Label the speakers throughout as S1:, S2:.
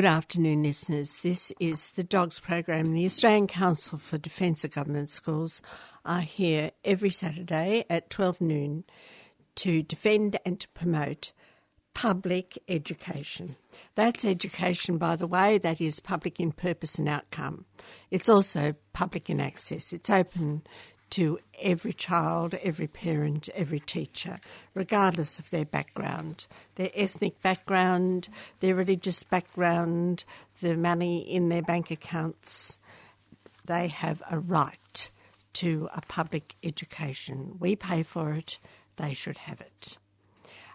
S1: Good afternoon, listeners. This is the DOGS program. The Australian Council for Defence of Government Schools are here every Saturday at 12 noon to defend and to promote public education. That's education, by the way, that is public in purpose and outcome. It's also public in access. It's open to every child, every parent, every teacher, regardless of their background, their ethnic background, their religious background, the money in their bank accounts. They have a right to a public education. We pay for it, they should have it.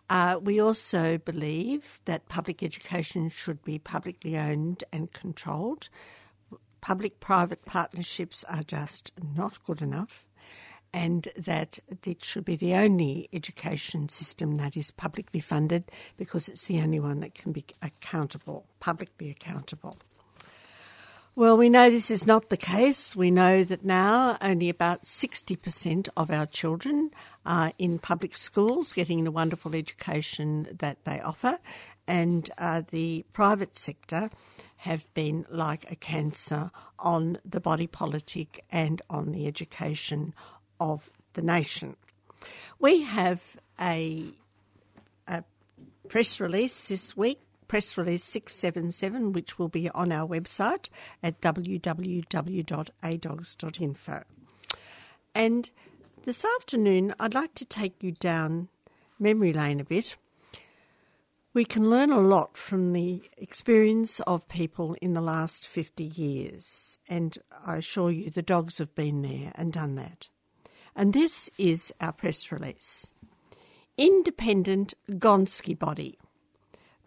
S1: Uh, we also believe that public education should be publicly owned and controlled public private partnerships are just not good enough, and that it should be the only education system that is publicly funded because it's the only one that can be accountable, publicly accountable. Well, we know this is not the case. We know that now only about 60% of our children are in public schools getting the wonderful education that they offer, and uh, the private sector have been like a cancer on the body politic and on the education of the nation. We have a, a press release this week press release 677, which will be on our website at www.adogs.info. And this afternoon, I'd like to take you down memory lane a bit we can learn a lot from the experience of people in the last 50 years, and I assure you the dogs have been there and done that. And this is our press release. Independent Gonski body.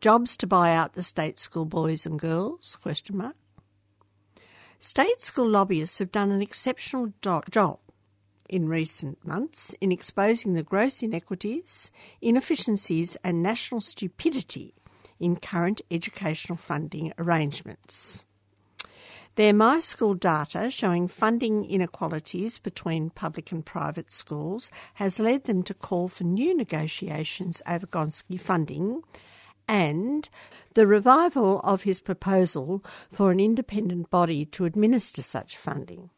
S1: Jobs to buy out the state school boys and girls? Question mark. State school lobbyists have done an exceptional do- job in recent months in exposing the gross inequities, inefficiencies, and national stupidity in current educational funding arrangements. Their My School data showing funding inequalities between public and private schools has led them to call for new negotiations over Gonski funding and the revival of his proposal for an independent body to administer such funding.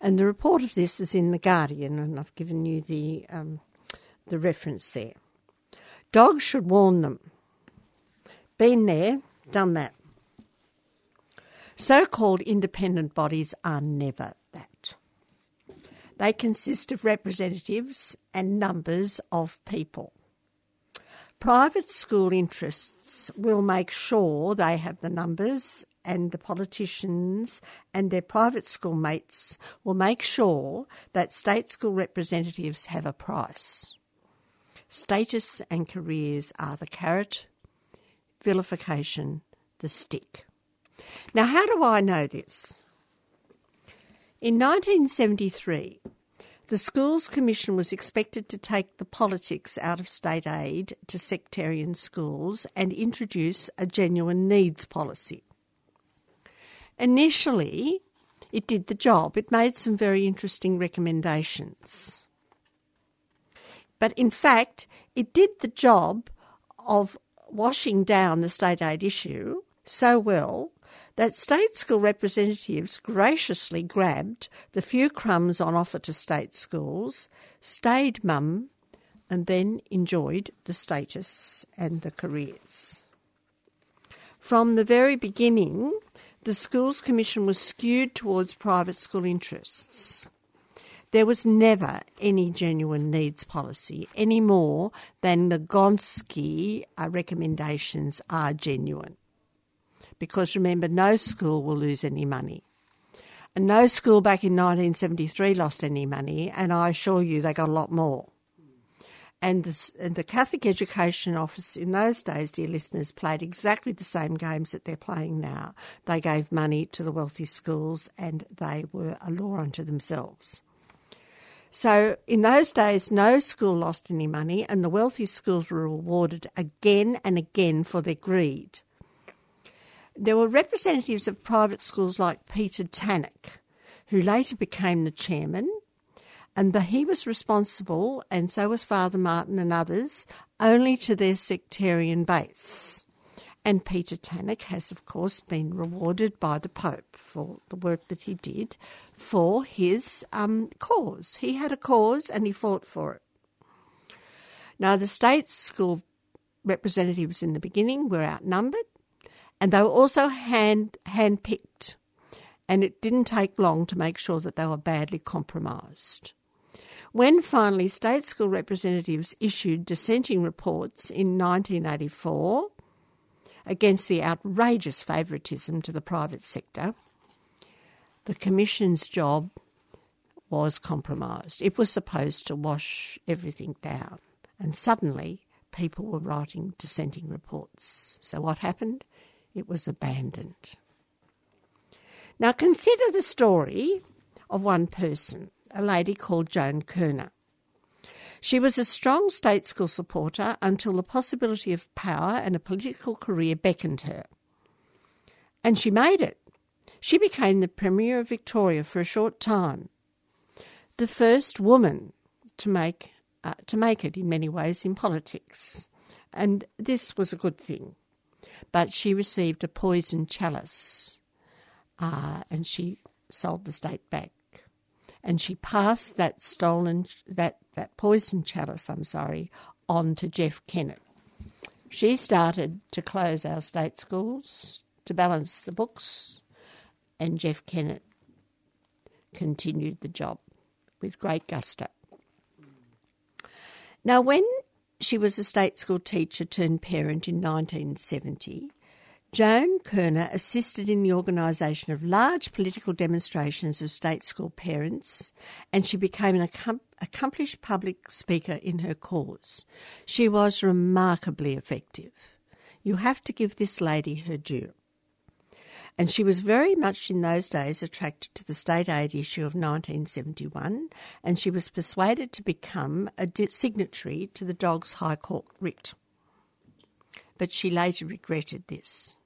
S1: And the report of this is in The Guardian, and I've given you the, um, the reference there. Dogs should warn them. Been there, done that. So called independent bodies are never that. They consist of representatives and numbers of people. Private school interests will make sure they have the numbers and the politicians and their private school mates will make sure that state school representatives have a price. Status and careers are the carrot, vilification, the stick. Now, how do I know this? In 1973, the Schools Commission was expected to take the politics out of state aid to sectarian schools and introduce a genuine needs policy. Initially, it did the job. It made some very interesting recommendations. But in fact, it did the job of washing down the state aid issue so well that state school representatives graciously grabbed the few crumbs on offer to state schools, stayed mum, and then enjoyed the status and the careers. From the very beginning, the Schools Commission was skewed towards private school interests. There was never any genuine needs policy any more than the Gonski uh, recommendations are genuine. Because remember, no school will lose any money. And no school back in 1973 lost any money, and I assure you they got a lot more. And the, and the, Catholic Education Office in those days, dear listeners, played exactly the same games that they're playing now. They gave money to the wealthy schools and they were a law unto themselves. So in those days, no school lost any money, and the wealthy schools were rewarded again and again for their greed. There were representatives of private schools like Peter Tannock, who later became the chairman, and the, he was responsible, and so was Father Martin and others, only to their sectarian base. And Peter Tannock has, of course, been rewarded by the Pope for the work that he did for his um, cause. He had a cause and he fought for it. Now, the state school representatives in the beginning were outnumbered and they were also hand handpicked. And it didn't take long to make sure that they were badly compromised. When finally state school representatives issued dissenting reports in 1984 against the outrageous favouritism to the private sector, the Commission's job was compromised. It was supposed to wash everything down, and suddenly people were writing dissenting reports. So, what happened? It was abandoned. Now, consider the story of one person, a lady called Joan Kirner. She was a strong state school supporter until the possibility of power and a political career beckoned her. And she made it. She became the Premier of Victoria for a short time, the first woman to make, uh, to make it in many ways in politics. And this was a good thing. But she received a poisoned chalice uh, and she sold the state back. And she passed that stolen, that, that poisoned chalice, I'm sorry, on to Jeff Kennett. She started to close our state schools, to balance the books, and Jeff Kennett continued the job with great gusto. Now, when she was a state school teacher turned parent in 1970, Joan Kirner assisted in the organisation of large political demonstrations of state school parents, and she became an accomplished public speaker in her cause. She was remarkably effective. You have to give this lady her due. And she was very much in those days attracted to the state aid issue of 1971, and she was persuaded to become a signatory to the Dogs High Court writ. But she later regretted this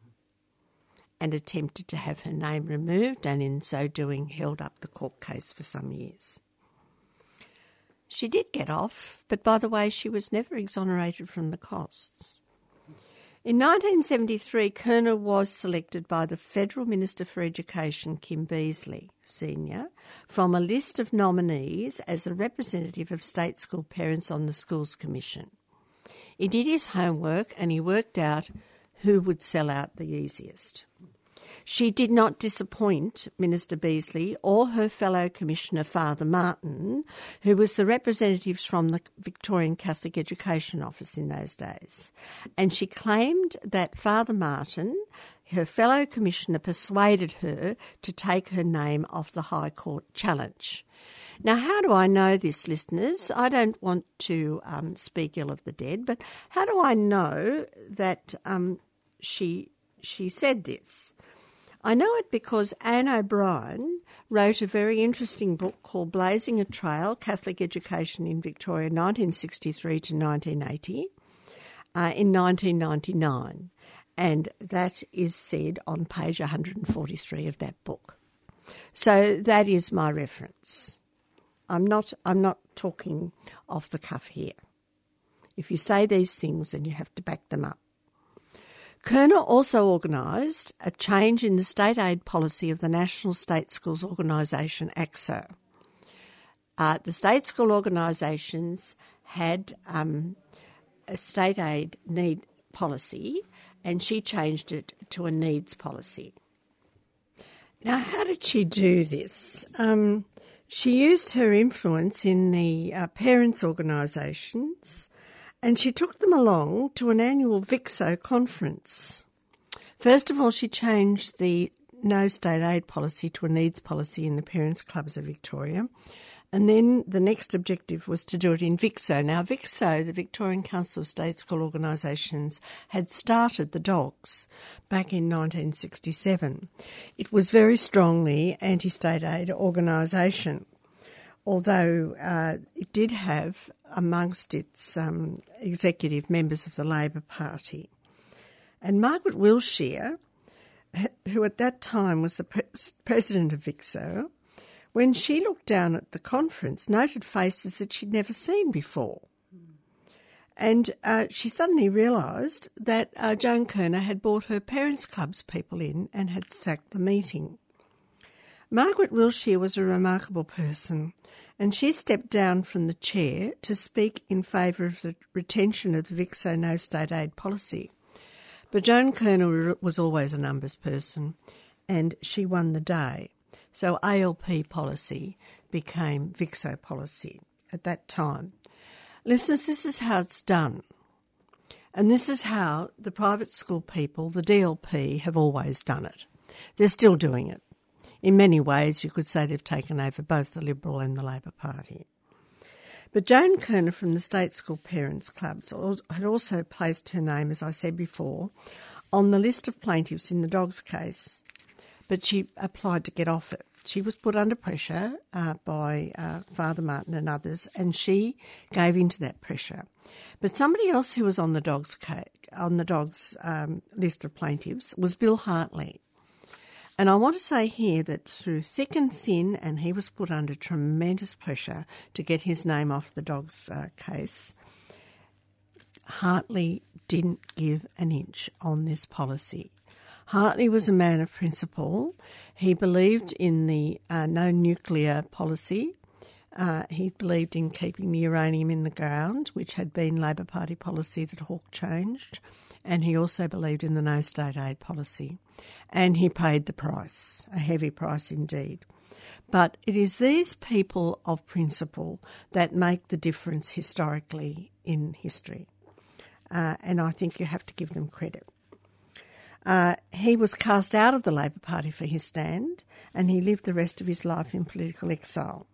S1: and attempted to have her name removed, and in so doing, held up the court case for some years. She did get off, but by the way, she was never exonerated from the costs. In 1973, Kirner was selected by the Federal Minister for Education, Kim Beazley Sr., from a list of nominees as a representative of state school parents on the Schools Commission. He did his homework and he worked out who would sell out the easiest. She did not disappoint Minister Beazley or her fellow Commissioner Father Martin, who was the representatives from the Victorian Catholic Education Office in those days. And she claimed that Father Martin, her fellow Commissioner, persuaded her to take her name off the High Court challenge. Now, how do I know this, listeners? I don't want to um, speak ill of the dead, but how do I know that um, she she said this? I know it because Anne O'Brien wrote a very interesting book called Blazing a Trail Catholic Education in Victoria 1963 to 1980 uh, in 1999. And that is said on page 143 of that book. So that is my reference. I'm not, I'm not talking off the cuff here. If you say these things, then you have to back them up. Kirner also organised a change in the state aid policy of the National State Schools Organisation, ASCO. Uh, the state school organisations had um, a state aid need policy, and she changed it to a needs policy. Now, how did she do this? Um, she used her influence in the uh, parents' organisations and she took them along to an annual VICSSO conference. First of all, she changed the no state aid policy to a needs policy in the Parents Clubs of Victoria. And then the next objective was to do it in VICSSO. Now, VICSSO, the Victorian Council of State School Organisations, had started the dogs back in 1967. It was very strongly anti-state aid organisation, although uh, it did have amongst its um, executive members of the Labor Party. And Margaret Wiltshire, who at that time was the pre- president of VICSSO, when she looked down at the conference, noted faces that she'd never seen before. And uh, she suddenly realised that uh, Joan Kirner had brought her parents' club's people in and had stacked the meeting. Margaret Wiltshire was a remarkable person, and she stepped down from the chair to speak in favour of the retention of the VICSSO no state aid policy. But Joan Kirner was always a numbers person, and she won the day. So ALP policy became VICSSO policy at that time. Listeners, this is how it's done. And this is how the private school people, the DLP, have always done it. They're still doing it. In many ways, you could say they've taken over both the Liberal and the Labor Party. But Joan Kirner from the State School Parents Clubs had also placed her name, as I said before, on the list of plaintiffs in the dogs case but she applied to get off it. She was put under pressure uh, by uh, Father Martin and others, and she gave into that pressure. But somebody else who was on the dogs on the dogs um, list of plaintiffs was Bill Hartley. And I want to say here that through thick and thin, and he was put under tremendous pressure to get his name off the dogs uh, case, Hartley didn't give an inch on this policy. Hartley was a man of principle. He believed in the uh, no nuclear policy. Uh, he believed in keeping the uranium in the ground, which had been Labor Party policy that Hawke changed. And he also believed in the no state aid policy. And he paid the price, a heavy price indeed. But it is these people of principle that make the difference historically in history. Uh, and I think you have to give them credit. Uh, he was cast out of the Labor Party for his stand, and he lived the rest of his life in political exile.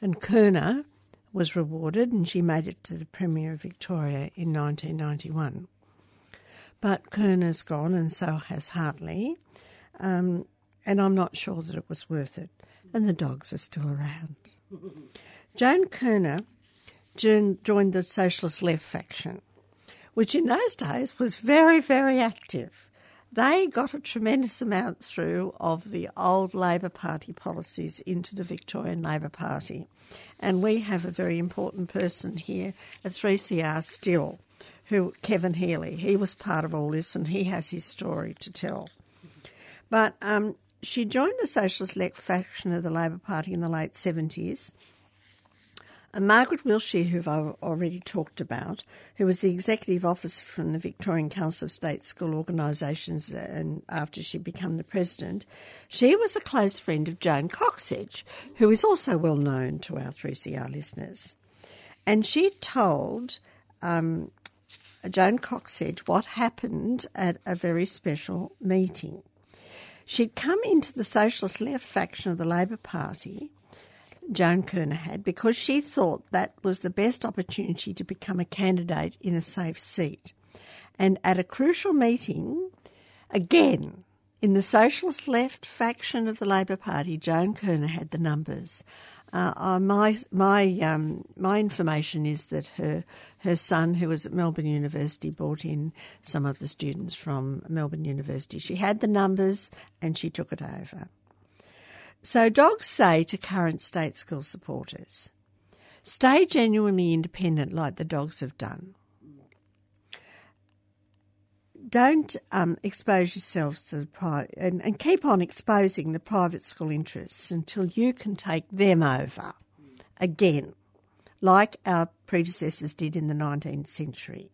S1: And Kirner was rewarded, and she made it to the Premier of Victoria in 1991. But Kirner's gone, and so has Hartley, um, and I'm not sure that it was worth it. And the dogs are still around. Joan Kirner joined the Socialist Left faction, which in those days was very, very active they got a tremendous amount through of the old Labor Party policies into the Victorian Labor Party. And we have a very important person here at 3CR still, who Kevin Healy. He was part of all this and he has his story to tell. But um, she joined the Socialist left faction of the Labor Party in the late 70s Margaret Wilshire, who I've already talked about, who was the executive officer from the Victorian Council of State School Organisations and after she became the president, she was a close friend of Joan Coxsedge, who is also well known to our 3CR listeners. And she told um, Joan Coxsedge what happened at a very special meeting. She'd come into the Socialist Left faction of the Labor Party Joan Kirner had because she thought that was the best opportunity to become a candidate in a safe seat. And at a crucial meeting, again, in the Socialist left faction of the Labor Party, Joan Kirner had the numbers. Uh, uh, my my um, my information is that her her son, who was at Melbourne University, brought in some of the students from Melbourne University. She had the numbers and she took it over. So dogs say to current state school supporters, stay genuinely independent like the dogs have done. Don't um, expose yourselves to the private and, and keep on exposing the private school interests until you can take them over again, like our predecessors did in the 19th century.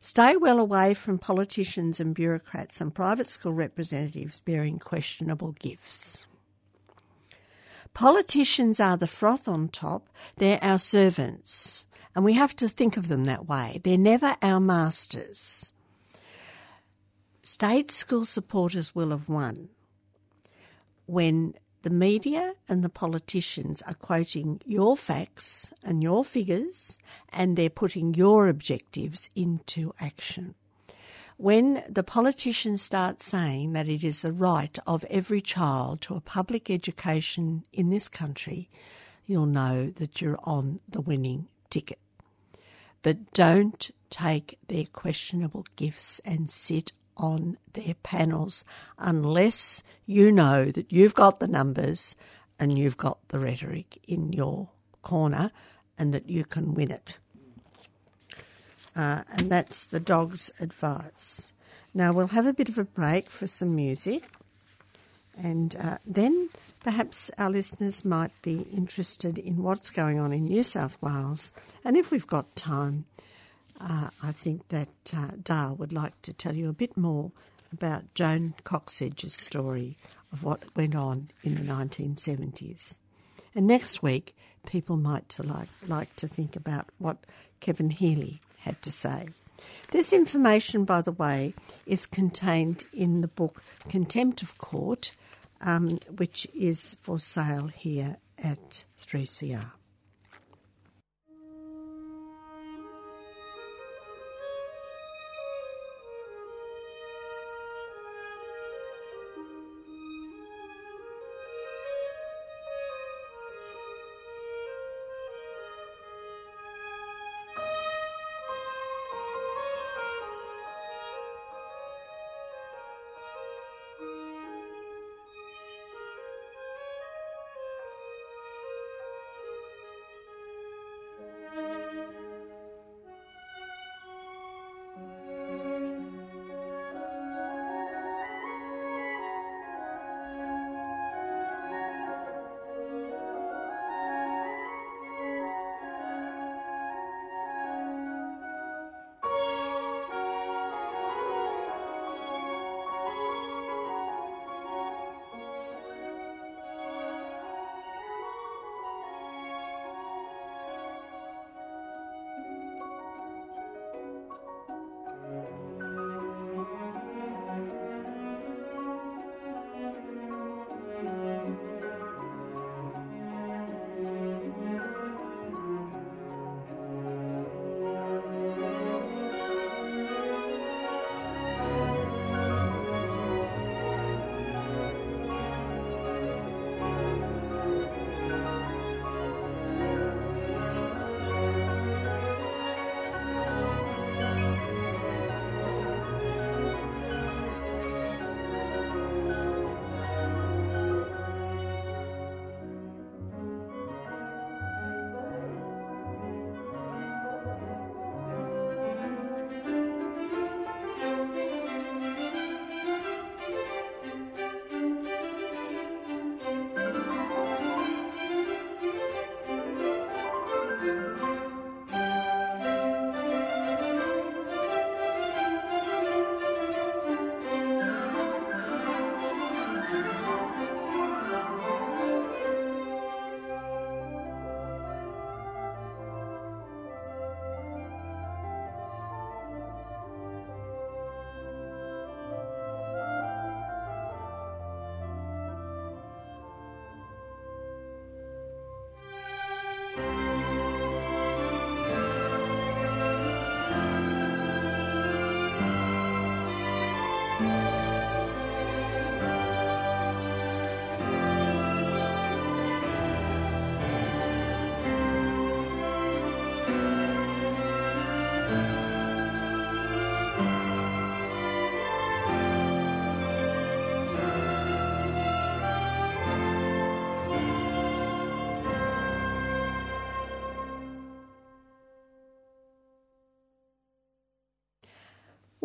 S1: Stay well away from politicians and bureaucrats and private school representatives bearing questionable gifts. Politicians are the froth on top, they're our servants, and we have to think of them that way. They're never our masters. State school supporters will have won when the media and the politicians are quoting your facts and your figures and they're putting your objectives into action. When the politicians start saying that it is the right of every child to a public education in this country, you'll know that you're on the winning ticket. But don't take their questionable gifts and sit on their panels unless you know that you've got the numbers and you've got the rhetoric in your corner and that you can win it. Uh, and that's the dog's advice. Now we'll have a bit of a break for some music, and uh, then perhaps our listeners might be interested in what's going on in New South Wales. And if we've got time, uh, I think that uh, Dale would like to tell you a bit more about Joan Coxsedge's story of what went on in the 1970s. And next week, people might to like, like to think about what Kevin Healy had to say. This information, by the way, is contained in the book Contempt of Court, um, which is for sale here at 3CR.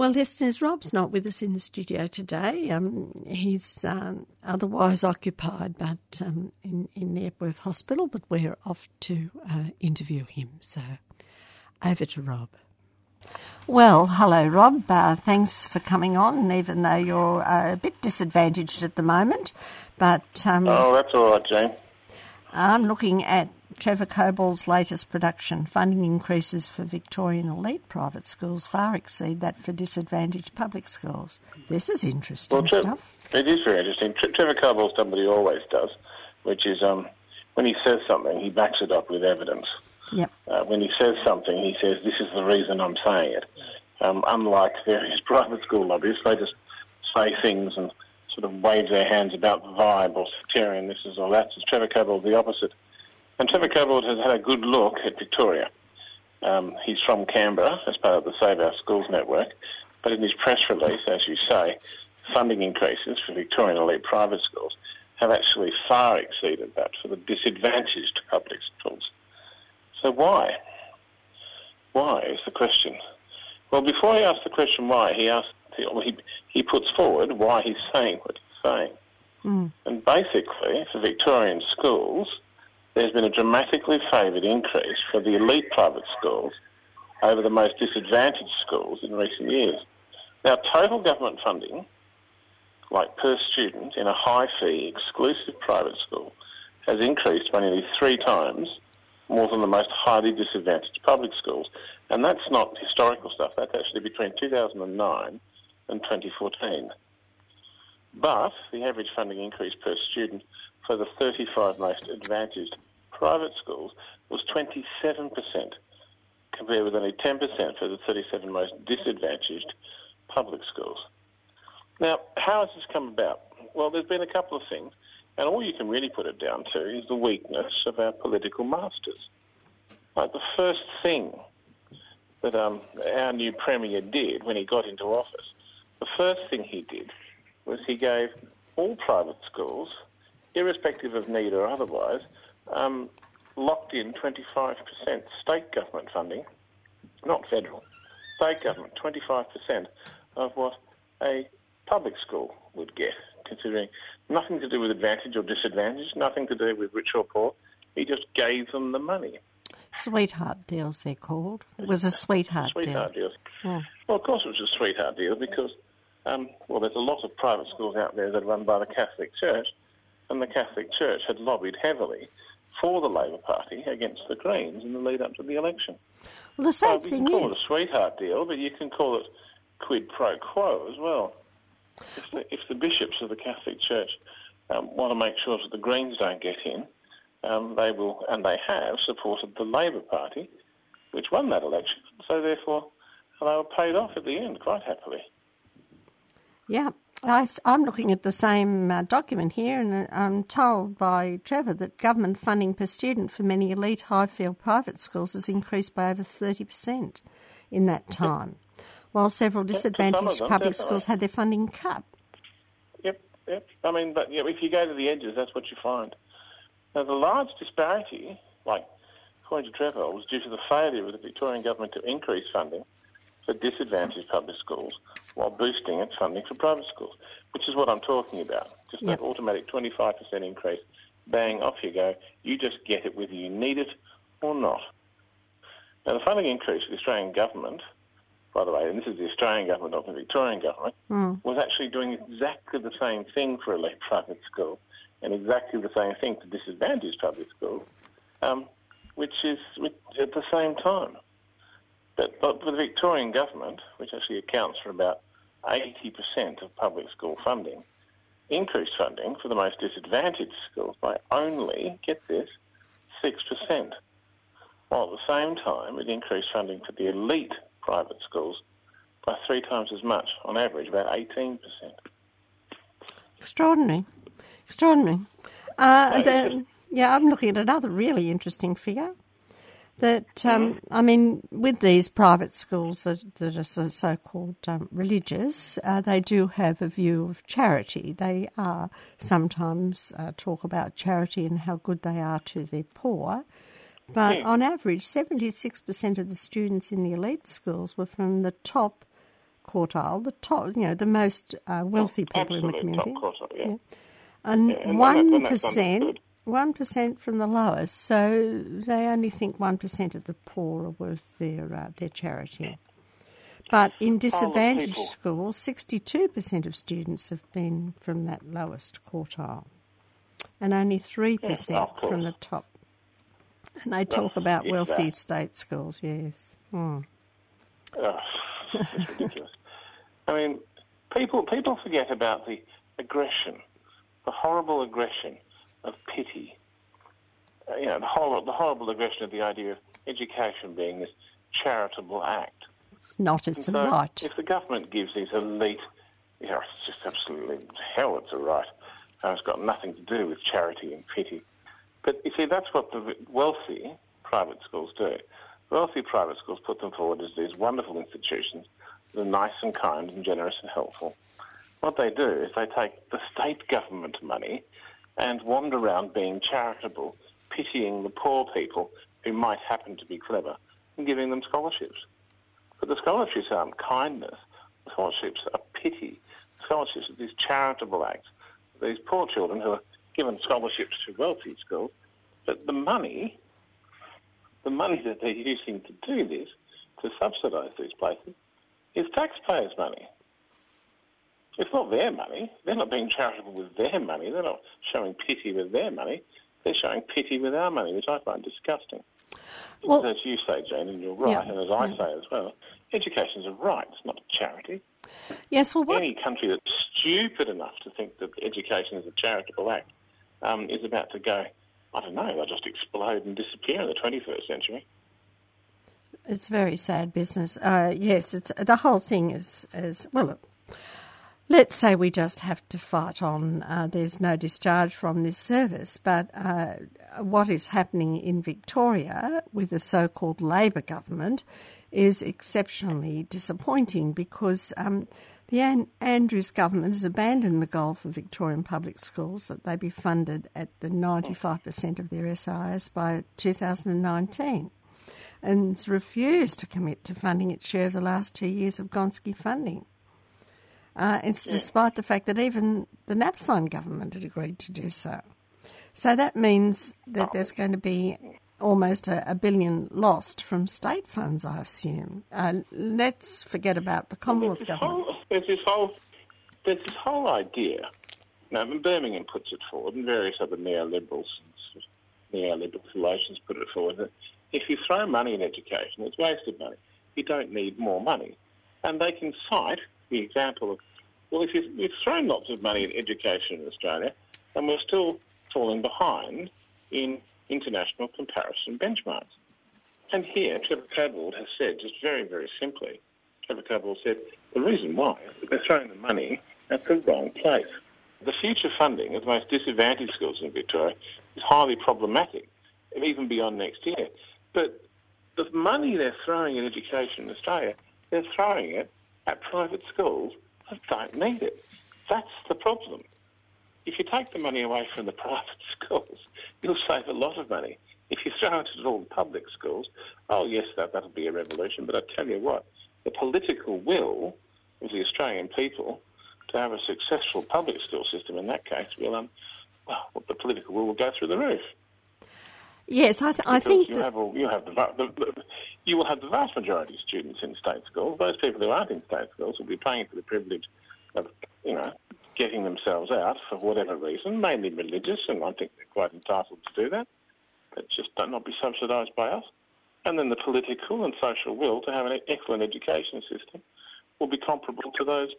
S1: Well, listeners, Rob's not with us in the studio today. Um, he's um, otherwise occupied, but um, in, in the Epworth Hospital. But we're off to uh, interview him. So, over to Rob. Well, hello, Rob. Uh, thanks for coming on, even though you're uh, a bit disadvantaged at the moment. But um,
S2: oh, that's all right, Jane.
S1: I'm looking at Trevor Cobbold's latest production. Funding increases for Victorian elite private schools far exceed that for disadvantaged public schools. This is interesting
S2: well,
S1: stuff.
S2: It is very interesting. Tre- Trevor Cobbold's done what he always does, which is um, when he says something, he backs it up with evidence.
S1: Yep.
S2: Uh, when he says something, he says, "This is the reason I'm saying it." Um, unlike various private school lobbyists, they just say things and sort of wave their hands about the vibe or sectarian this is or that. So Trevor Cobbold the opposite. And Trevor Cobbold has had a good look at Victoria. Um, he's from Canberra as part of the Save Our Schools network, but in his press release, as you say, funding increases for Victorian elite private schools have actually far exceeded that for the disadvantaged public schools. So why? Why is the question. Well, before he asks the question why, he asks he, he puts forward why he's saying what he's saying.
S1: Mm.
S2: And basically, for Victorian schools, there's been a dramatically favoured increase for the elite private schools over the most disadvantaged schools in recent years. Now, total government funding, like per student in a high fee exclusive private school, has increased by nearly three times more than the most highly disadvantaged public schools. And that's not historical stuff, that's actually between 2009 and 2014. But the average funding increase per student for the 35 most advantaged private schools was 27%, compared with only 10% for the 37 most disadvantaged public schools. Now, how has this come about? Well, there's been a couple of things, and all you can really put it down to is the weakness of our political masters. Like the first thing that um, our new Premier did when he got into office, the first thing he did was he gave all private schools, irrespective of need or otherwise, um, locked in 25% state government funding, not federal, state government, 25% of what a public school would get, considering nothing to do with advantage or disadvantage, nothing to do with rich or poor. He just gave them the money.
S1: Sweetheart deals, they're called. It was a sweetheart,
S2: sweetheart
S1: deal.
S2: deals.
S1: Yeah.
S2: Well, of course, it was a sweetheart deal because, um, well, there's a lot of private schools out there that are run by the Catholic Church, and the Catholic Church had lobbied heavily for the Labor Party against the Greens in the lead up to the election.
S1: Well, the sad
S2: so
S1: thing
S2: you can call
S1: is,
S2: it a sweetheart deal, but you can call it quid pro quo as well. If the, if the bishops of the Catholic Church um, want to make sure that the Greens don't get in, um, they will, and they have, supported the Labor Party, which won that election. So therefore, they were paid off at the end quite happily.
S1: yeah, I, am looking at the same uh, document here, and I'm told by Trevor that government funding per student for many elite Highfield private schools has increased by over 30% in that time, while several disadvantaged
S2: them,
S1: public
S2: definitely.
S1: schools had their funding cut.
S2: Yep, yep. I mean, but yeah, if you go to the edges, that's what you find. Now, the large disparity, like according to Trevor, was due to the failure of the Victorian government to increase funding for disadvantaged public schools while boosting its funding for private schools, which is what I'm talking about. Just
S1: Yep.
S2: that automatic 25% increase, bang, off you go. You just get it whether you need it or not. Now, the funding increase the Australian government, by the way, and this is the Australian government, not the Victorian government, was actually doing exactly the same thing for elite private schools and exactly the same thing for disadvantaged public schools, um, which is at the same time. But, but for the Victorian government, which actually accounts for about 80% of public school funding, increased funding for the most disadvantaged schools by only, get this, 6%. While at the same time, it increased funding for the elite private schools by three times as much, on average, about 18%.
S1: Extraordinary. Extraordinary. Uh, the- yeah, I'm looking at another really interesting figure. That, um. I mean, with these private schools that, that are so- so-called um, religious, uh, they do have a view of charity. They are sometimes uh, talk about charity and how good they are to the poor. But
S2: Yeah.
S1: on average, 76% of the students in the elite schools were from the top quartile, the top, you know, the most uh, wealthy people in the
S2: Absolute
S1: community.
S2: quartile, yeah.
S1: And
S2: Yeah, and
S1: one
S2: that's
S1: percent,
S2: understood.
S1: one percent from the lowest. So they only think one percent of the poor are worth their uh, their charity. But in disadvantaged schools, 62% of students have been from that lowest quartile, and only 3%
S2: Yeah, of
S1: from the top. And they talk about wealthy
S2: that.
S1: state schools, yes. Hmm.
S2: Oh, ridiculous. I mean, people people forget about the aggression, the horrible aggression of pity. Uh, you know, the horrible, the horrible aggression of the idea of education being this charitable act.
S1: It's not, it's a
S2: So
S1: right.
S2: If the government gives these elite, you know, it's just absolutely hell. It's a right. Uh, it's got nothing to do with charity and pity. But you see, that's what the wealthy private schools do. Wealthy private schools put them forward as these wonderful institutions that are nice and kind and generous and helpful. What they do is they take the state government money and wander around being charitable, pitying the poor people who might happen to be clever and giving them scholarships. But the scholarships aren't kindness. The scholarships are pity. The scholarships are these charitable acts. These poor children who are given scholarships to wealthy schools, but the money, the money that they're using to do this, to subsidise these places, is taxpayers' money. It's not their money. They're not being charitable with their money. They're not showing pity with their money. They're showing pity with our money, which I find disgusting.
S1: Well-
S2: as you say, Jane, and you're right,
S1: Yeah.
S2: and as I say as well, education is a right, it's not a charity.
S1: Yes, well, what,
S2: Any country that's stupid enough to think that education is a charitable act um, is about to go, I don't know, they'll just explode and disappear in the 21st century.
S1: it's very sad business. Uh, yes, it's the whole thing is is well. Let's say we just have to fight on. Uh, there's no discharge from this service, but uh, what is happening in Victoria with the so-called Labor government is exceptionally disappointing because. Um, the An- Andrews government has abandoned the goal for Victorian public schools that they be funded at the 95% of their SRS by 2019 and refused to commit to funding its share of the last two years of Gonski funding. Uh, it's despite the fact that even the Napthine government had agreed to do so. So that means that there's going to be almost a, a billion lost from state funds, I assume. Uh, let's forget about the Commonwealth
S2: There's this,
S1: government.
S2: whole, there's this whole there's this whole idea. Now, Birmingham puts it forward, and various other neoliberals, and neoliberal theologians put it forward that if you throw money in education, it's wasted money. You don't need more money, and they can cite the example of well, if you've, you've thrown lots of money at education in Australia, and we're still falling behind in international comparison benchmarks. And here, Trevor Cradwell has said, just very, very simply, Trevor Cradwell said, the reason why is that they're throwing the money at the wrong place. The future funding of the most disadvantaged schools in Victoria is highly problematic, even beyond next year. But the money they're throwing in education in Australia, they're throwing it at private schools that don't need it. That's the problem. If you take the money away from the private schools, you'll save a lot of money. If you throw it at all the public schools, oh yes, that, that'll be a revolution. But I tell you what, the political will of the Australian people to have a successful public school system in that case will, um, well, the political will will go through the roof.
S1: Yes, I, th- I think
S2: you
S1: that,
S2: have all, you have the, the, the you will have the vast majority of students in state schools. Those people who aren't in state schools will be paying for the privilege of you know getting themselves out for whatever reason, mainly religious, and I think they're quite entitled to do that. But just don't not be subsidised by us. And then the political and social will to have an excellent education system will be comparable to those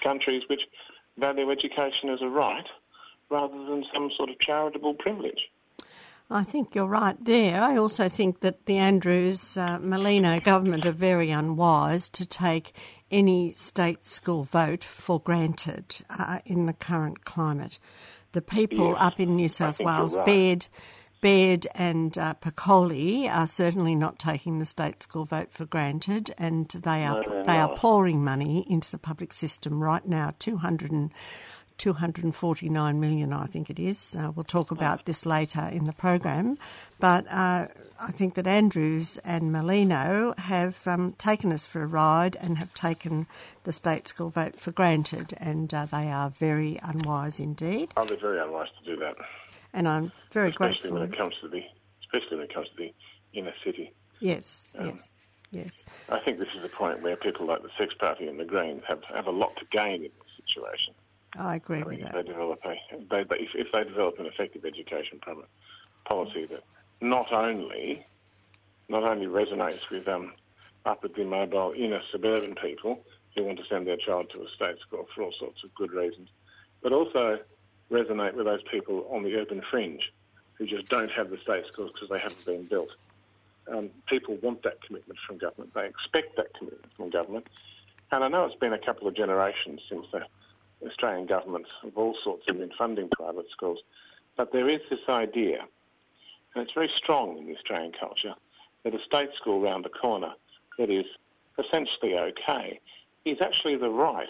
S2: countries which value education as a right rather than some sort of charitable privilege.
S1: I think you're right there. I also think that the Andrews uh, Merlino government are very unwise to take any state school vote for granted uh, in the current climate. The people
S2: Yes,
S1: up in New South Wales,
S2: right.
S1: Baird, Baird and uh, Piccoli are certainly not taking the state school vote for granted, and they are
S2: No, they're
S1: are pouring money into the public system right now. Two hundred and 249 million, I think it is. Uh, we'll talk about this later in the program. But uh, I think that Andrews and Merlino have um, taken us for a ride and have taken the state school vote for granted, and uh, they are very unwise indeed.
S2: Oh, they're very unwise to do that.
S1: And I'm very
S2: especially
S1: grateful.
S2: when it comes to the especially when it comes to the inner city.
S1: Yes,
S2: Um,
S1: yes. Yes.
S2: I think this is a point where people like the Sex Party and the Greens have, have a lot to gain in this situation.
S1: I agree
S2: I
S1: with
S2: think if
S1: that.
S2: they develop a, they, they, if, if they develop an effective education policy that not only not only resonates with um, upwardly mobile inner suburban people who want to send their child to a state school for all sorts of good reasons, but also resonate with those people on the urban fringe who just don't have the state schools because they haven't been built. Um, people want that commitment from government. They expect that commitment from government. And I know it's been a couple of generations since the Australian governments of all sorts have been funding private schools, but there is this idea, and it's very strong in the Australian culture, that a state school round the corner that is essentially okay is actually the right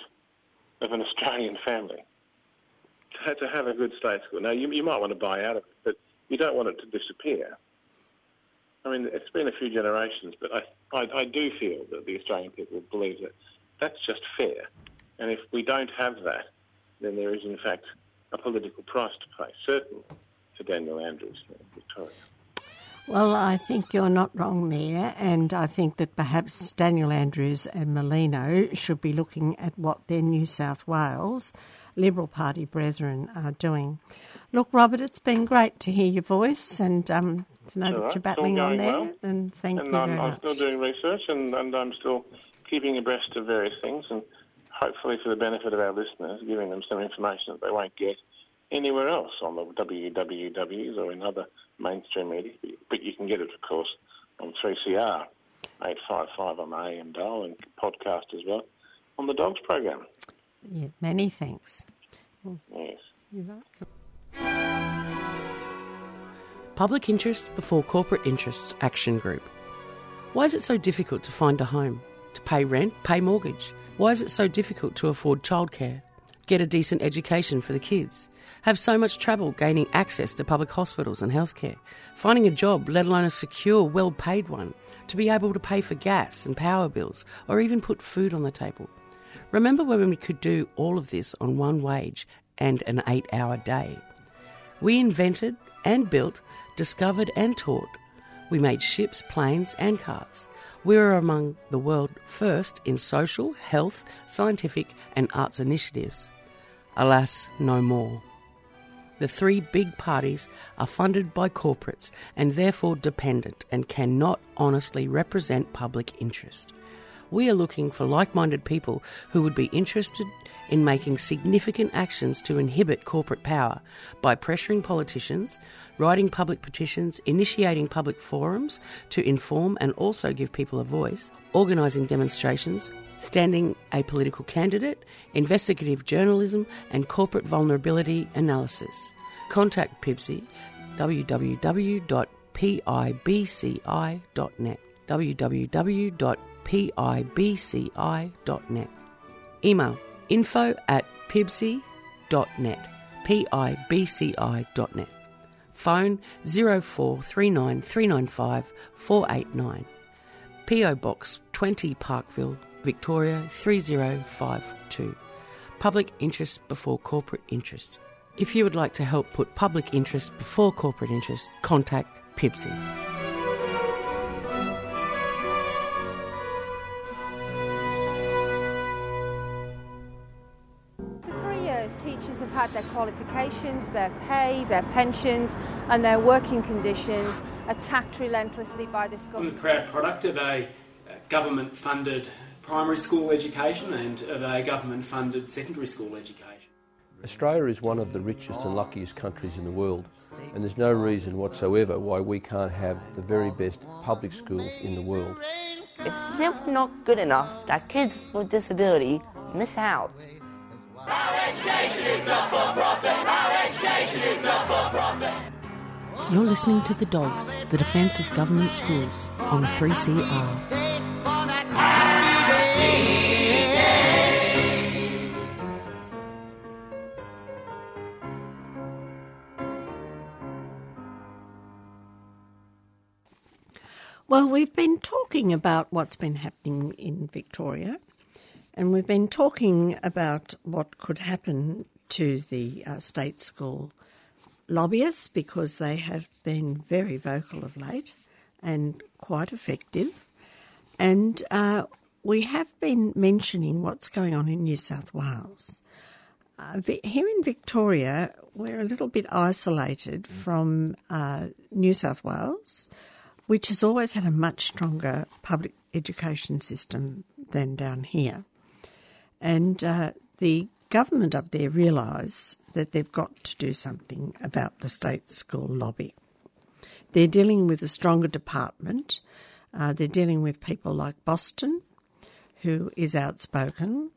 S2: of an Australian family to, to have a good state school. Now, you, you might want to buy out of it, but you don't want it to disappear. I mean, it's been a few generations, but I, I, I do feel that the Australian people believe that that's just fair. And if we don't have that, then there is, in fact, a political price to pay, certainly for Daniel Andrews in Victoria.
S1: Well, I think you're not wrong there, and I think that perhaps Daniel Andrews and Merlino should be looking at what their New South Wales Liberal Party brethren are doing. Look, Robert, it's been great to hear your voice and um, to know
S2: All
S1: that
S2: right,
S1: you're battling on there,
S2: well.
S1: and thank
S2: and
S1: you
S2: I'm,
S1: very
S2: I'm
S1: much.
S2: still doing research and, and I'm still keeping abreast of various things and hopefully for the benefit of our listeners, giving them some information that they won't get anywhere else on the WWWs or in other mainstream media. But you can get it, of course, on 3CR 855 on the AM dial and podcast as well on the Dogs program.
S1: Yeah, many thanks.
S2: Yes.
S1: You're welcome.
S3: Public Interest Before Corporate Interests Action Group. Why is it so difficult to find a home? To pay rent, pay mortgage? Why is it so difficult to afford childcare? Get a decent education for the kids? Have so much trouble gaining access to public hospitals and healthcare? Finding a job, let alone a secure, well paid one? To be able to pay for gas and power bills or even put food on the table? Remember when we could do all of this on one wage and an eight hour day? We invented and built, discovered and taught. We made ships, planes, and cars. We were among the world first in social, health, scientific, and arts initiatives. Alas, no more. The three big parties are funded by corporates and therefore dependent and cannot honestly represent public interest. We are looking for like minded people who would be interested in making significant actions to inhibit corporate power by pressuring politicians, writing public petitions, initiating public forums to inform and also give people a voice, organising demonstrations, standing a political candidate, investigative journalism, and corporate vulnerability analysis. Contact PIBCI www.pibci.net www.pibci.net Email info at pibci.net pibci.net Phone 0439 395 489 PO Box 20 Parkville, Victoria 3052. Public interest before corporate interests. If you would like to help put public interest before corporate interest, contact
S4: PIBCI. Teachers have had their qualifications, their pay, their pensions, and their working conditions attacked relentlessly by this
S5: I'm the proud product of a uh, government funded primary school education and of a government funded secondary school education.
S6: Australia is one of the richest and luckiest countries in the world, and there's no reason whatsoever why we can't have the very best public schools in the world.
S7: It's simply not good enough that kids with disability miss out.
S3: You're listening to The Dogs, the defence of government schools on 3CR.
S1: Well, we've been talking about what's been happening in Victoria, and we've been talking about what could happen to the uh, state school lobbyists because they have been very vocal of late and quite effective. And uh, we have been mentioning what's going on in New South Wales. Uh, here in Victoria, we're a little bit isolated from uh, New South Wales, which has always had a much stronger public education system than down here. And uh, the government up there realise that they've got to do something about the state school lobby. They're dealing with a stronger department. Uh, they're dealing with people like Boston, who is outspoken,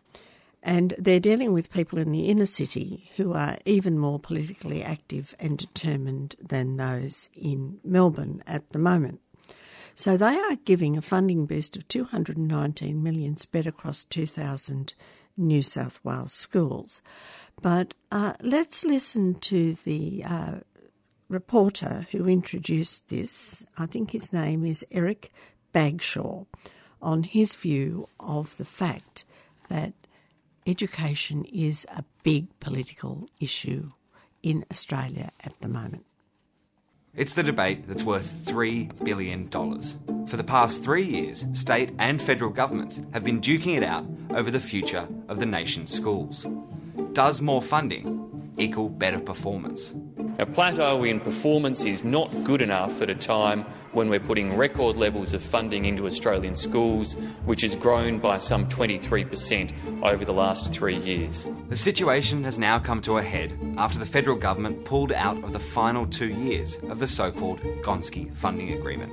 S1: and they're dealing with people in the inner city who are even more politically active and determined than those in Melbourne at the moment. So they are giving a funding boost of 219 million spread across 2,000 New South Wales schools. But uh, let's listen to the uh, reporter who introduced this. I think his name is Eryk Bagshaw on his view of the fact that education is a big political issue in Australia at the moment.
S8: It's the debate that's worth $3 billion. For the past three years, state and federal governments have been duking it out over the future of the nation's schools. Does more funding equal better performance?
S9: A plateau in performance is not good enough at a time when we're putting record levels of funding into Australian schools, which has grown by some 23% over the last three years.
S8: The situation has now come to a head after the federal government pulled out of the final two years of the so called Gonski funding agreement.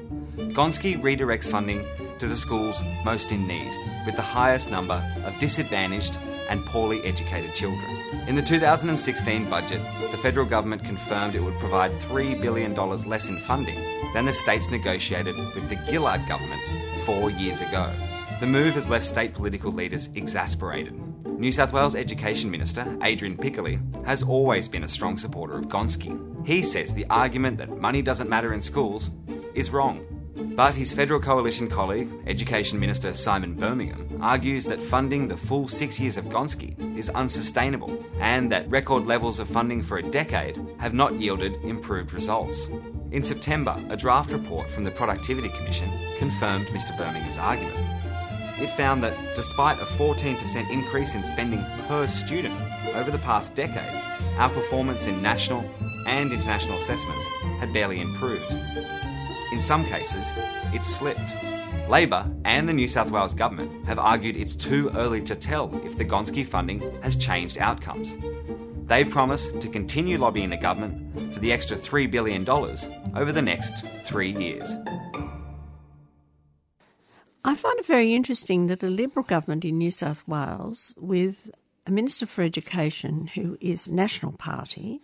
S8: Gonski redirects funding to the schools most in need, with the highest number of disadvantaged and poorly educated children. In the 2016 budget, the federal government confirmed it would provide $3 billion less in funding than the states negotiated with the Gillard government four years ago. The move has left state political leaders exasperated. New South Wales Education Minister Adrian Piccoli has always been a strong supporter of Gonski. He says the argument that money doesn't matter in schools is wrong. But his federal coalition colleague, Education Minister Simon Birmingham, argues that funding the full six years of Gonski is unsustainable and that record levels of funding for a decade have not yielded improved results. In September, a draft report from the Productivity Commission confirmed Mr. Birmingham's argument. It found that despite a 14% increase in spending per student over the past decade, our performance in national and international assessments had barely improved. In some cases, it's slipped. Labor and the New South Wales Government have argued it's too early to tell if the Gonski funding has changed outcomes. They've promised to continue lobbying the government for the extra $3 billion over the next three years.
S1: I find it very interesting that a Liberal government in New South Wales, with a Minister for Education who is National Party,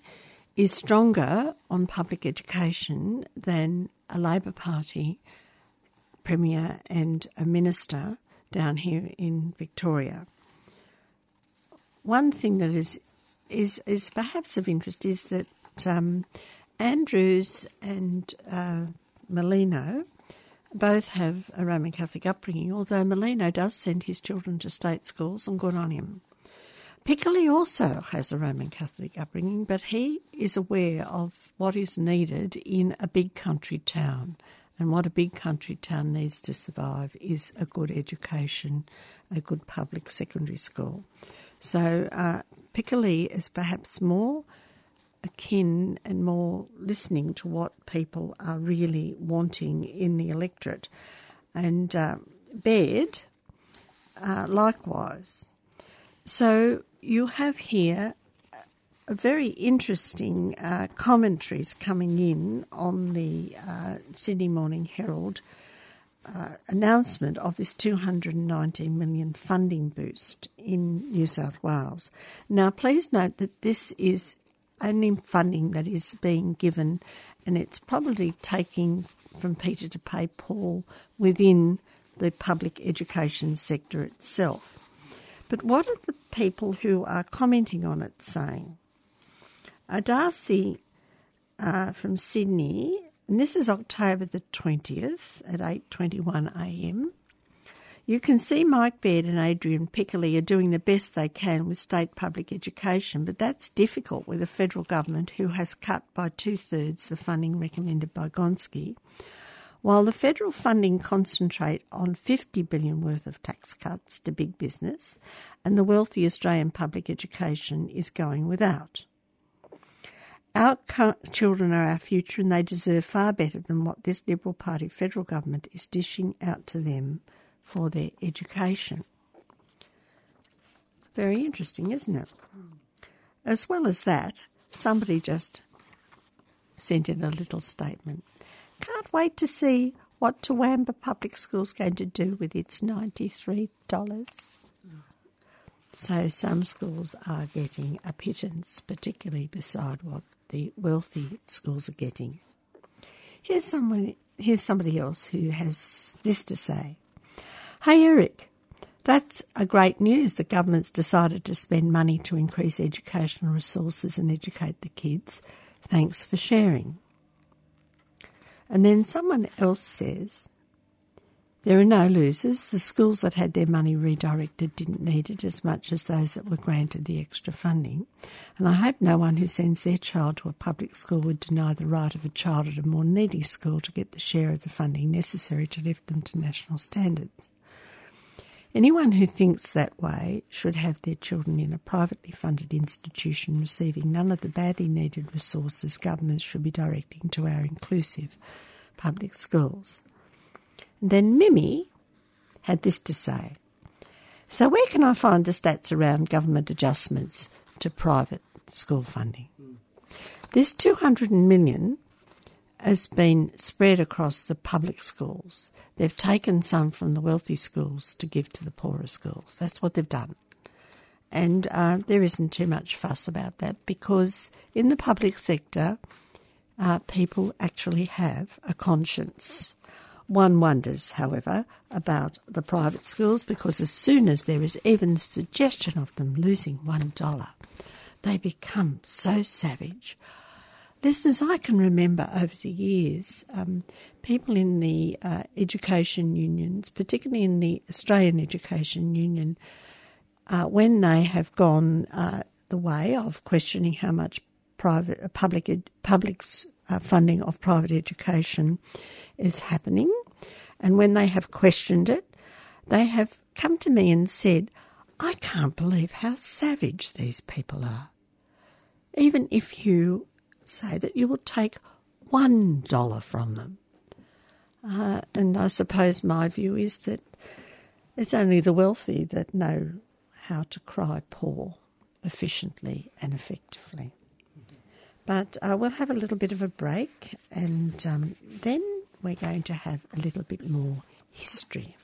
S1: is stronger on public education than a Labor Party Premier and a Minister down here in Victoria. One thing that is is is perhaps of interest is that um, Andrews and uh, Merlino both have a Roman Catholic upbringing, although Merlino does send his children to state schools, and good on him. Piccoli also has a Roman Catholic upbringing, but he is aware of what is needed in a big country town. And what a big country town needs to survive is a good education, a good public secondary school. So uh, Piccoli is perhaps more akin and more listening to what people are really wanting in the electorate. And uh, Baird, uh, likewise. So you have here a very interesting uh, commentaries coming in on the uh, Sydney Morning Herald uh, announcement of this 219 million funding boost in New South Wales. Now, please note that this is only funding that is being given, and it's probably taking from Peter to pay Paul within the public education sector itself. But what are the people who are commenting on it saying? A Darcy uh, from Sydney and this is October the 20th at 8:21 a.m. You can see Mike Baird and Adrian Piccoli are doing the best they can with state public education, but that's difficult with a federal government who has cut by two thirds the funding recommended by Gonski. While the federal funding concentrate on 50 billion worth of tax cuts to big business and the wealthy Australian public education is going without. Our children are our future and they deserve far better than what this Liberal Party federal government is dishing out to them for their education. Very interesting, isn't it? As well as that, somebody just sent in a little statement. Can't wait to see what Toowoomba Public School's going to do with its $93. So some schools are getting a pittance, particularly beside what the wealthy schools are getting. Here's someone here's somebody else who has this to say. Hey Eryk, that's a great news. The government's decided to spend money to increase educational resources and educate the kids. Thanks for sharing. And then someone else says, there are no losers. The schools that had their money redirected didn't need it as much as those that were granted the extra funding. And I hope no one who sends their child to a public school would deny the right of a child at a more needy school to get the share of the funding necessary to lift them to national standards. Anyone who thinks that way should have their children in a privately funded institution receiving none of the badly needed resources governments should be directing to our inclusive public schools. And then Mimi had this to say So, where can I find the stats around government adjustments to private school funding? This 200 million has been spread across the public schools. They've taken some from the wealthy schools to give to the poorer schools. That's what they've done. And uh, there isn't too much fuss about that because in the public sector, uh, people actually have a conscience. One wonders, however, about the private schools because as soon as there is even the suggestion of them losing one dollar, they become so savage. Listeners, I can remember over the years um, people in the uh, education unions, particularly in the Australian Education Union, uh, when they have gone uh, the way of questioning how much private uh, public ed, public's uh, funding of private education is happening, and when they have questioned it, they have come to me and said, "I can't believe how savage these people are." Even if you say that you will take one dollar from them. Uh, and I suppose my view is that it's only the wealthy that know how to cry poor efficiently and effectively. But uh, we'll have a little bit of a break and um, then we're going to have a little bit more history.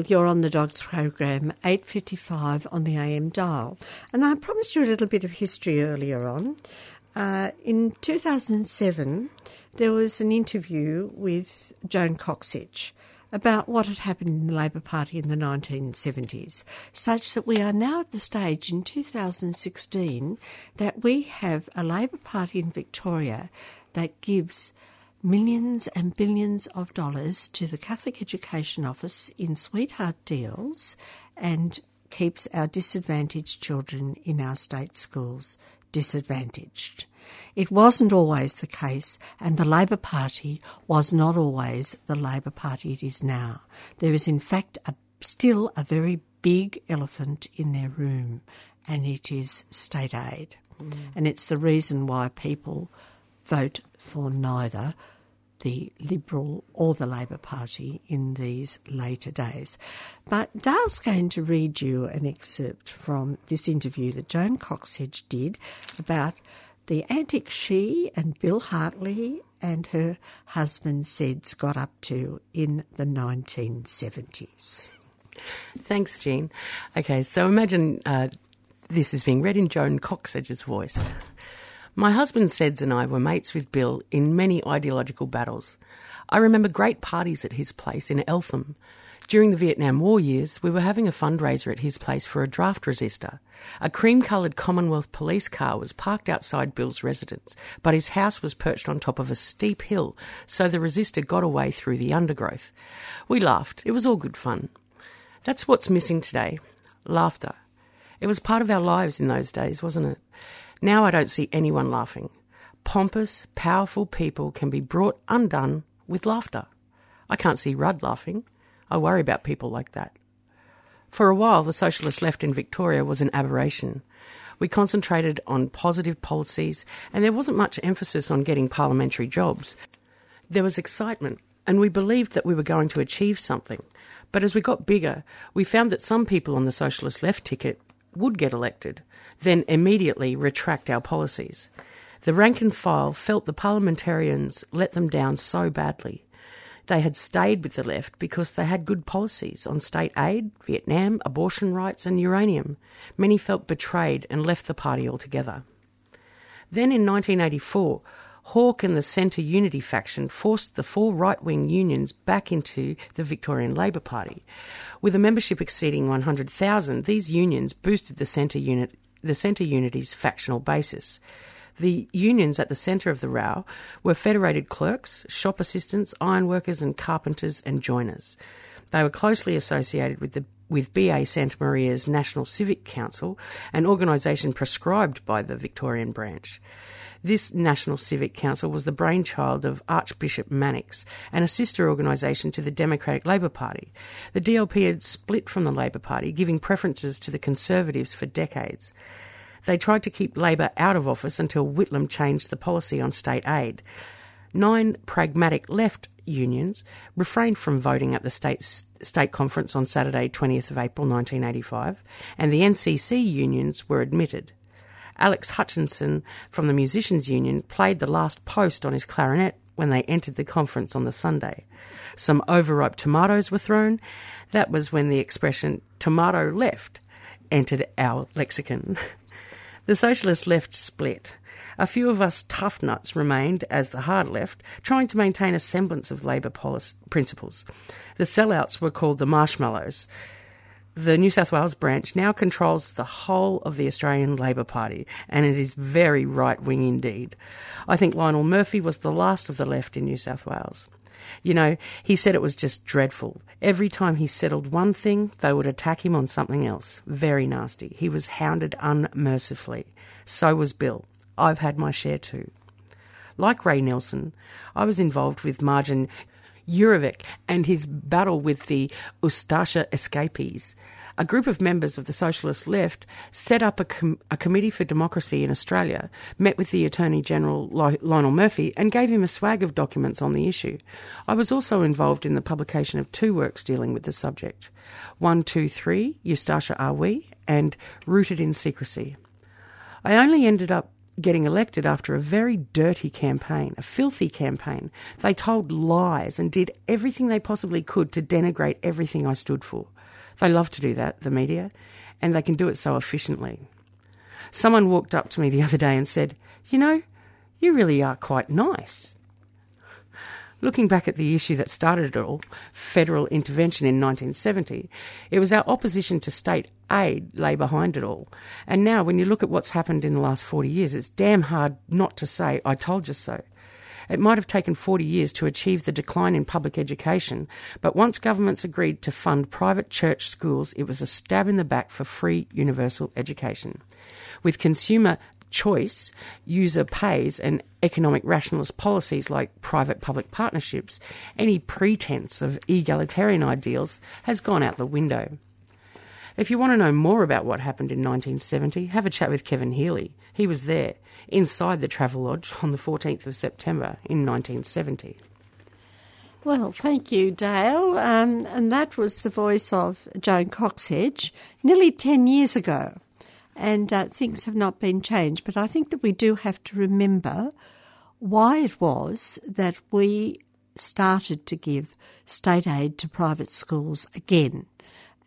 S1: You're on the Dogs program, 8.55 on the AM dial. And I promised you a little bit of history earlier on. Uh, in 2007, there was an interview with Joan Coxsedge about what had happened in the Labor Party in the 1970s, such that we are now at the stage in 2016 that we have a Labor Party in Victoria that gives millions and billions of dollars to the Catholic Education Office in sweetheart deals and keeps our disadvantaged children in our state schools disadvantaged. It wasn't always the case, and the Labor Party was not always the Labor Party it is now. There is, in fact, a, still a very big elephant in their room, and it is state aid. Mm. And it's the reason why people vote for neither the Liberal or the Labor Party in these later days. But Dale's going to read you an excerpt from this interview that Joan Coxsedge did about the antics she and Bill Hartley and her husband Seds got up to in the 1970s.
S3: Thanks, Jean. Okay, so imagine uh, this is being read in Joan Coxsedge's voice. My husband Seds and I were mates with Bill in many ideological battles. I remember great parties at his place in Eltham. During the Vietnam War years, we were having a fundraiser at his place for a draft resistor. A cream coloured Commonwealth police car was parked outside Bill's residence, but his house was perched on top of a steep hill, so the resistor got away through the undergrowth. We laughed. It was all good fun. That's what's missing today laughter. It was part of our lives in those days, wasn't it? Now I don't see anyone laughing. Pompous, powerful people can be brought undone with laughter. I can't see Rudd laughing. I worry about people like that. For a while, the socialist left in Victoria was an aberration. We concentrated on positive policies, and there wasn't much emphasis on getting parliamentary jobs. There was excitement, and we believed that we were going to achieve something. But as we got bigger, we found that some people on the socialist left ticket would get elected, then immediately retract our policies. The rank and file felt the parliamentarians let them down so badly. They had stayed with the left because they had good policies on state aid, Vietnam, abortion rights, and uranium. Many felt betrayed and left the party altogether. Then in 1984, Hawke and the Centre Unity faction forced the four right wing unions back into the Victorian Labor Party. With a membership exceeding 100,000, these unions boosted the Centre unit, the Centre Unity's factional basis. The unions at the centre of the row were federated clerks, shop assistants, ironworkers, and carpenters and joiners. They were closely associated with the with BA Santamaria's National Civic Council, an organisation prescribed by the Victorian branch. This National Civic Council was the brainchild of Archbishop Mannix and a sister organisation to the Democratic Labor Party. The DLP had split from the Labor Party, giving preferences to the Conservatives for decades. They tried to keep Labor out of office until Whitlam changed the policy on state aid. Nine pragmatic left unions refrained from voting at the state, state conference on Saturday, 20th of April 1985, and the NCC unions were admitted. Alex Hutchinson from the Musicians Union played the last post on his clarinet when they entered the conference on the Sunday. Some overripe tomatoes were thrown. That was when the expression tomato left entered our lexicon. the socialist left split. A few of us tough nuts remained as the hard left, trying to maintain a semblance of Labor policy principles. The sellouts were called the marshmallows the New South Wales branch now controls the whole of the Australian Labor Party, and it is very right wing indeed. I think Lionel Murphy was the last of the left in New South Wales. You know, he said it was just dreadful. Every time he settled one thing, they would attack him on something else. Very nasty. He was hounded unmercifully. So was Bill. I've had my share too. Like Ray Nelson, I was involved with Marjan Urovic and his battle with the Ustasha escapees. A group of members of the Socialist left set up a, com- a committee for democracy in Australia, met with the Attorney General Lionel Murphy, and gave him a swag of documents on the issue. I was also involved in the publication of two works dealing with the subject 123, Ustasha Are We, and Rooted in Secrecy. I only ended up getting elected after a very dirty campaign, a filthy campaign. They told lies and did everything they possibly could to denigrate everything I stood for. They love to do that, the media, and they can do it so efficiently. Someone walked up to me the other day and said, You know, you really are quite nice. Looking back at the issue that started it all, federal intervention in 1970, it was our opposition to state aid lay behind it all. And now, when you look at what's happened in the last 40 years, it's damn hard not to say, I told you so. It might have taken 40 years to achieve the decline in public education, but once governments agreed to fund private church schools, it was a stab in the back for free universal education. With consumer choice, user pays, and economic rationalist policies like private public partnerships, any pretense of egalitarian ideals has gone out the window. If you want to know more about what happened in 1970, have a chat with Kevin Healy. He was there, inside the Travelodge, on the 14th of September in 1970.
S1: Well, thank you, Dale. Um, and that was the voice of Joan Coxsedge nearly 10 years ago. And uh, things have not been changed. But I think that we do have to remember why it was that we started to give state aid to private schools again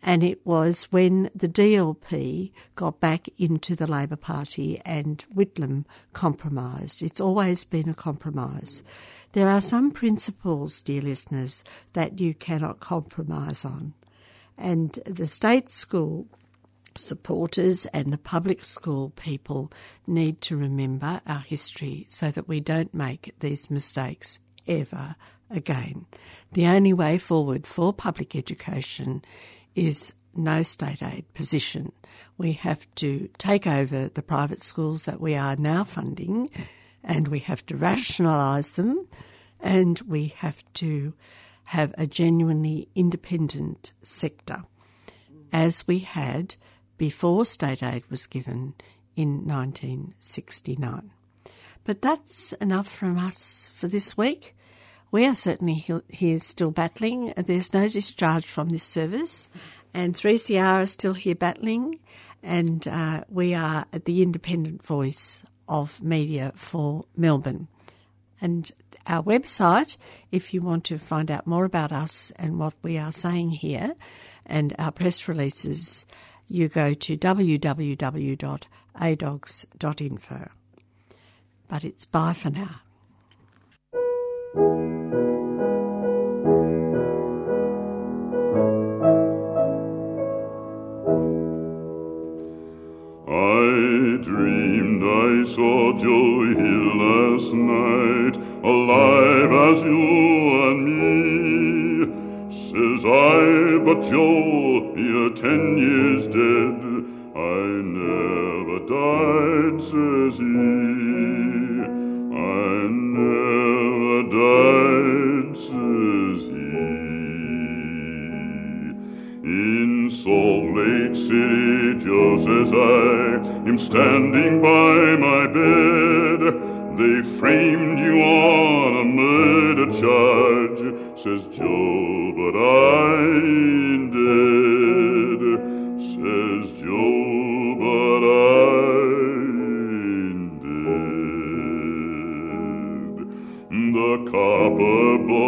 S1: and it was when the DLP got back into the Labor Party and Whitlam compromised. It's always been a compromise. There are some principles, dear listeners, that you cannot compromise on. And the state school supporters and the public school people need to remember our history so that we don't make these mistakes ever again. The only way forward for public education is no state aid position. We have to take over the private schools that we are now funding and we have to rationalise them and we have to have a genuinely independent sector as we had before state aid was given in 1969. But that's enough from us for this week. We are certainly here still battling. There's no discharge from this service, and 3CR is still here battling, and uh, we are the independent voice of media for Melbourne. And our website, if you want to find out more about us and what we are saying here, and our press releases, you go to www.adogs.info. But it's bye for now.
S10: Dreamed I saw Joe Hill last night, alive as you and me. Says I, but Joe, you're ten years dead. I never died, says he. He. In Salt Lake City, just as I am standing by my bed. They framed you on a murder charge, says Joe, but I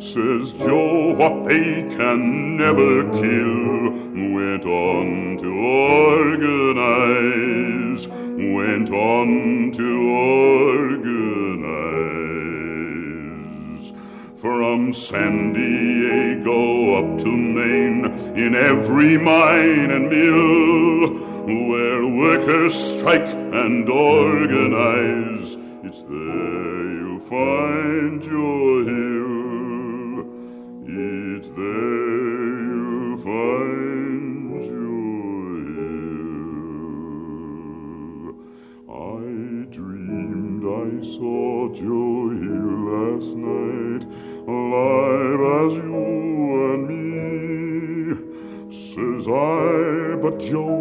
S10: says Joe, what they can never kill. Went on to organize, went on to organize. From San Diego up to Maine, in every mine and mill, where workers strike and organize, it's there Joe,